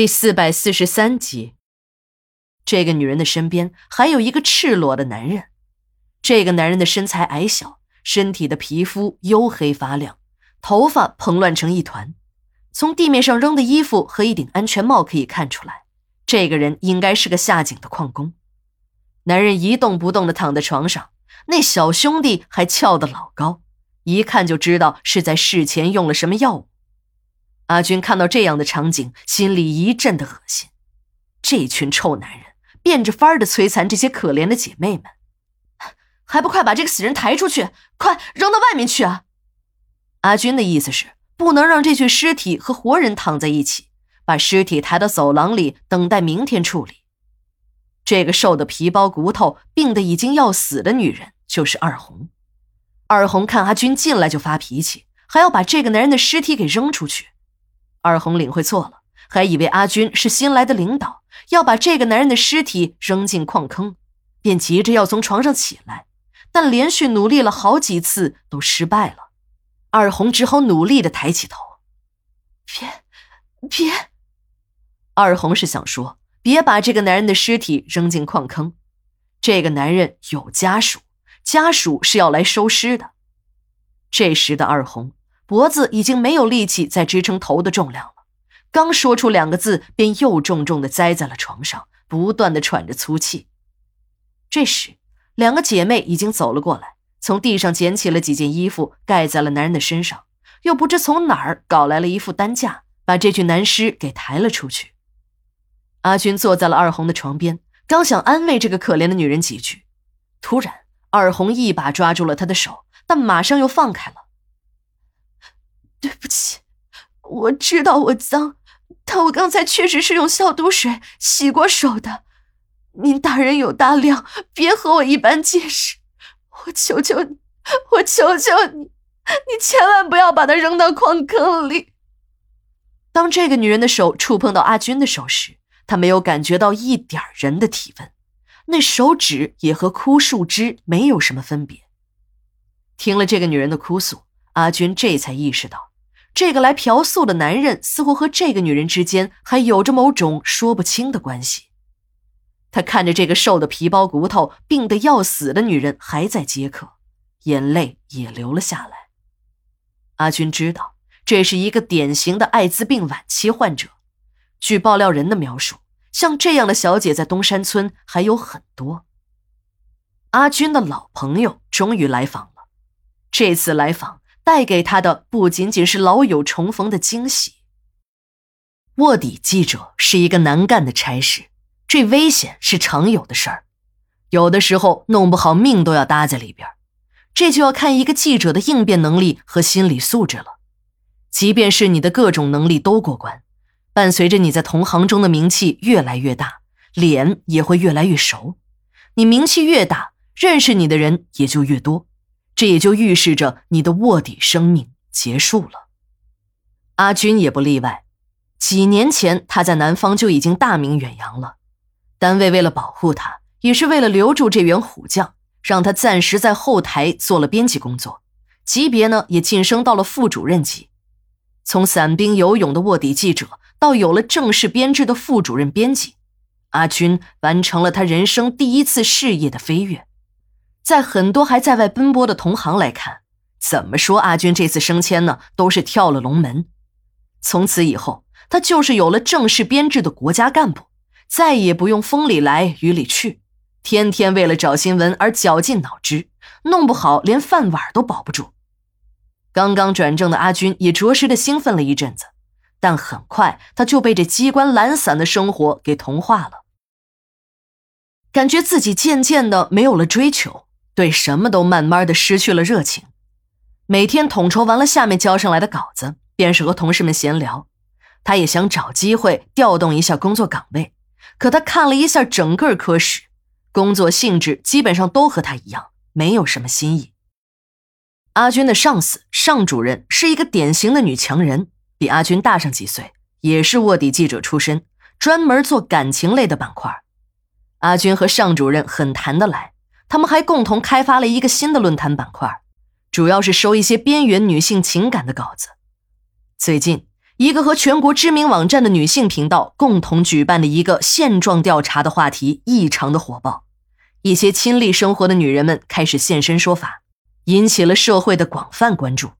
第四百四十三集，这个女人的身边还有一个赤裸的男人。这个男人的身材矮小，身体的皮肤黝黑发亮，头发蓬乱成一团。从地面上扔的衣服和一顶安全帽可以看出来，这个人应该是个下井的矿工。男人一动不动地躺在床上，那小兄弟还翘得老高，一看就知道是在事前用了什么药物。阿军看到这样的场景，心里一阵的恶心。这群臭男人变着法儿的摧残这些可怜的姐妹们，还不快把这个死人抬出去，快扔到外面去啊！阿军的意思是不能让这具尸体和活人躺在一起，把尸体抬到走廊里，等待明天处理。这个瘦的皮包骨头、病得已经要死的女人就是二红。二红看阿军进来就发脾气，还要把这个男人的尸体给扔出去。二红领会错了，还以为阿军是新来的领导，要把这个男人的尸体扔进矿坑，便急着要从床上起来，但连续努力了好几次都失败了。二红只好努力的抬起头，别，别。二红是想说，别把这个男人的尸体扔进矿坑，这个男人有家属，家属是要来收尸的。这时的二红。脖子已经没有力气再支撑头的重量了，刚说出两个字，便又重重的栽在了床上，不断的喘着粗气。这时，两个姐妹已经走了过来，从地上捡起了几件衣服，盖在了男人的身上，又不知从哪儿搞来了一副担架，把这具男尸给抬了出去。阿军坐在了二红的床边，刚想安慰这个可怜的女人几句，突然，二红一把抓住了他的手，但马上又放开了。对不起，我知道我脏，但我刚才确实是用消毒水洗过手的。您大人有大量，别和我一般见识。我求求你，我求求你，你千万不要把它扔到矿坑里。当这个女人的手触碰到阿军的手时，她没有感觉到一点人的体温，那手指也和枯树枝没有什么分别。听了这个女人的哭诉，阿军这才意识到。这个来嫖宿的男人似乎和这个女人之间还有着某种说不清的关系。他看着这个瘦的皮包骨头、病得要死的女人还在接客，眼泪也流了下来。阿军知道这是一个典型的艾滋病晚期患者。据爆料人的描述，像这样的小姐在东山村还有很多。阿军的老朋友终于来访了，这次来访。带给他的不仅仅是老友重逢的惊喜。卧底记者是一个难干的差事，这危险是常有的事儿，有的时候弄不好命都要搭在里边，这就要看一个记者的应变能力和心理素质了。即便是你的各种能力都过关，伴随着你在同行中的名气越来越大，脸也会越来越熟，你名气越大，认识你的人也就越多。这也就预示着你的卧底生命结束了。阿军也不例外。几年前，他在南方就已经大名远扬了。单位为了保护他，也是为了留住这员虎将，让他暂时在后台做了编辑工作，级别呢也晋升到了副主任级。从散兵游勇的卧底记者，到有了正式编制的副主任编辑，阿军完成了他人生第一次事业的飞跃。在很多还在外奔波的同行来看，怎么说阿军这次升迁呢，都是跳了龙门。从此以后，他就是有了正式编制的国家干部，再也不用风里来雨里去，天天为了找新闻而绞尽脑汁，弄不好连饭碗都保不住。刚刚转正的阿军也着实的兴奋了一阵子，但很快他就被这机关懒散的生活给同化了，感觉自己渐渐的没有了追求。对什么都慢慢的失去了热情，每天统筹完了下面交上来的稿子，便是和同事们闲聊。他也想找机会调动一下工作岗位，可他看了一下整个科室，工作性质基本上都和他一样，没有什么新意。阿军的上司尚主任是一个典型的女强人，比阿军大上几岁，也是卧底记者出身，专门做感情类的板块。阿军和尚主任很谈得来。他们还共同开发了一个新的论坛板块，主要是收一些边缘女性情感的稿子。最近一个和全国知名网站的女性频道共同举办的一个现状调查的话题异常的火爆，一些亲历生活的女人们开始现身说法，引起了社会的广泛关注。